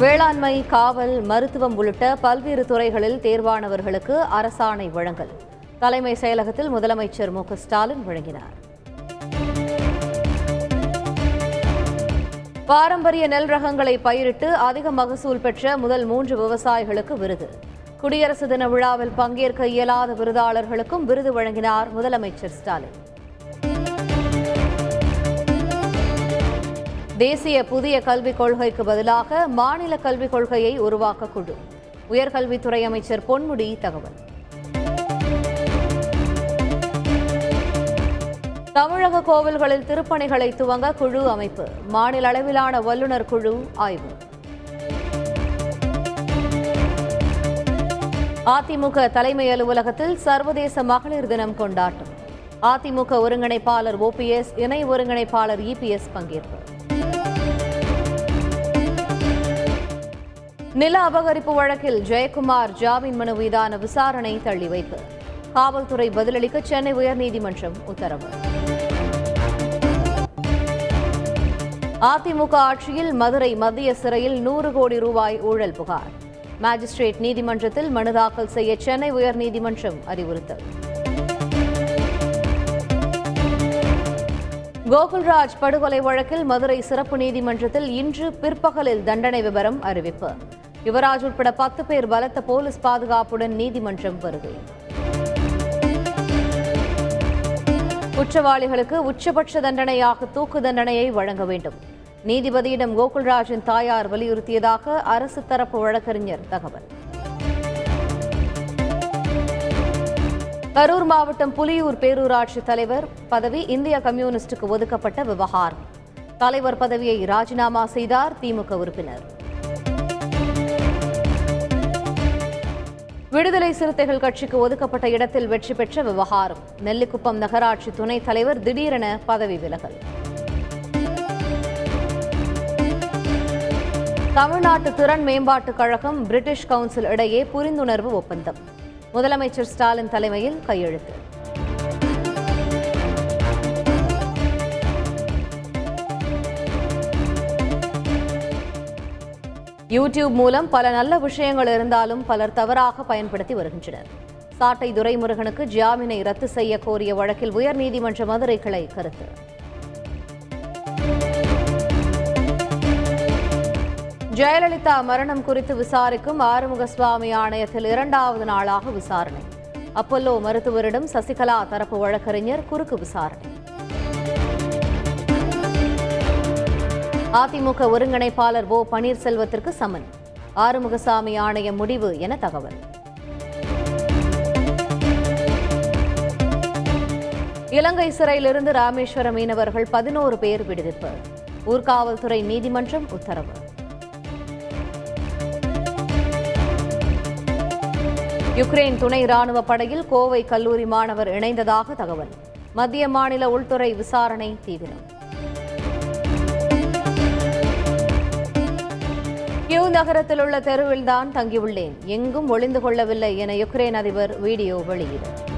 வேளாண்மை காவல் மருத்துவம் உள்ளிட்ட பல்வேறு துறைகளில் தேர்வானவர்களுக்கு அரசாணை வழங்கல். தலைமை செயலகத்தில் முதலமைச்சர் மு. ஸ்டாலின் வழங்கினார். பாரம்பரிய நெல் ரகங்களை பயிரிட்டு அதிக மகசூல் பெற்ற முதல் மூன்று விவசாயிகளுக்கு விருது. குடியரசு தின விழாவில் பங்கேற்க இயலாத விருதாளர்களுக்கும் விருது வழங்கினார் முதலமைச்சர் ஸ்டாலின். தேசிய புதிய கல்விக் கொள்கைக்கு பதிலாக மாநில கல்விக் கொள்கையை உருவாக்க குழு. உயர்கல்வித்துறை அமைச்சர் பொன்முடி தகவல். தமிழக கோவில்களில் திருப்பணிகளை துவங்க குழு அமைப்பு. மாநில அளவிலான வல்லுநர் குழு ஆய்வு. அதிமுக தலைமை அலுவலகத்தில் சர்வதேச மகளிர் தினம் கொண்டாட்டம். அதிமுக ஒருங்கிணைப்பாளர் ஓபிஎஸ் இணை ஒருங்கிணைப்பாளர் இபிஎஸ் பங்கேற்பு. நில அபகரிப்பு வழக்கில் ஜெயக்குமார் ஜாமீன் மனு மீதான விசாரணை தள்ளி வைப்பு காவல்துறை பதிலளிக்க சென்னை உயர்நீதிமன்றம் உத்தரவு. அதிமுக ஆட்சியில் மதுரை மத்திய சிறையில் நூறு கோடி ரூபாய் ஊழல் புகார். மாஜிஸ்ட்ரேட் நீதிமன்றத்தில் மனு தாக்கல் செய்ய சென்னை உயர்நீதிமன்றம் அறிவுறுத்தல் கோகுல்ராஜ் படுகொலை வழக்கில் மதுரை சிறப்பு நீதிமன்றத்தில் இன்று பிற்பகலில் தண்டனை விவரம் அறிவிப்பு. யுவராஜ் உட்பட பத்து பேர் பலத்த போலீஸ் பாதுகாப்புடன் நீதிமன்றம் வருகை. குற்றவாளிகளுக்கு உச்சபட்ச தண்டனையாக தூக்கு தண்டனையை வழங்க வேண்டும். நீதிபதியிடம் கோகுல்ராஜின் தாயார் வலியுறுத்தியதாக அரசு தரப்பு வழக்கறிஞர் தகவல். கரூர் மாவட்டம் புலியூர் பேரூராட்சி தலைவர் பதவி இந்திய கம்யூனிஸ்டுக்கு ஒதுக்கப்பட்ட விவகாரம். தலைவர் பதவியை ராஜினாமா செய்தார் திமுக உறுப்பினர். விடுதலை சிறுத்தைகள் கட்சிக்கு ஒதுக்கப்பட்ட இடத்தில் வெற்றி பெற்ற விவகாரம். நெல்லிக்குப்பம் நகராட்சி துணைத் தலைவர் திடீரென பதவி விலகல். தமிழ்நாட்டு திறன் மேம்பாட்டுக் கழகம் பிரிட்டிஷ் கவுன்சில் இடையே புரிந்துணர்வு ஒப்பந்தம். முதலமைச்சர் ஸ்டாலின் தலைமையில் கையெழுத்து. யூடியூப் மூலம் பல நல்ல விஷயங்கள் இருந்தாலும் பலர் தவறாக பயன்படுத்தி வருகின்றனர். சாட்டை துரைமுருகனுக்கு ஜாமீனை ரத்து செய்ய கோரிய வழக்கில் உயர்நீதிமன்ற மதுரை கிளை கருத்து. ஜெயலலிதா மரணம் குறித்து விசாரிக்கும் ஆறுமுக சுவாமி ஆணையத்தில் இரண்டாவது நாளாக விசாரணை. அப்பல்லோ மருத்துவரிடம் சசிகலா தரப்பு வழக்கறிஞர் குறுக்கு விசாரணை. அதிமுக ஒருங்கிணைப்பாளர் ஓ பன்னீர்செல்வத்திற்கு சமன் ஆறுமுகசாமி ஆணைய முடிவு என தகவல். இலங்கை சிறையிலிருந்து ராமேஸ்வர மீனவர்கள் பதினோரு பேர் விடுவிப்பு. ஊர்காவல்துறை நீதிமன்றம் உத்தரவு. யுக்ரைன் துணை ராணுவ படையில் கோவை கல்லூரி மாணவர் இணைந்ததாக தகவல். மத்திய மாநில உள்துறை விசாரணை தீவிரம். நகரத்தில் உள்ள தெருவில்தான் தங்கியுள்ளேன். எங்கும் ஒளிந்து கொள்ளவில்லை என யுக்ரைன் அதிபர் வீடியோ வெளியிட்டார்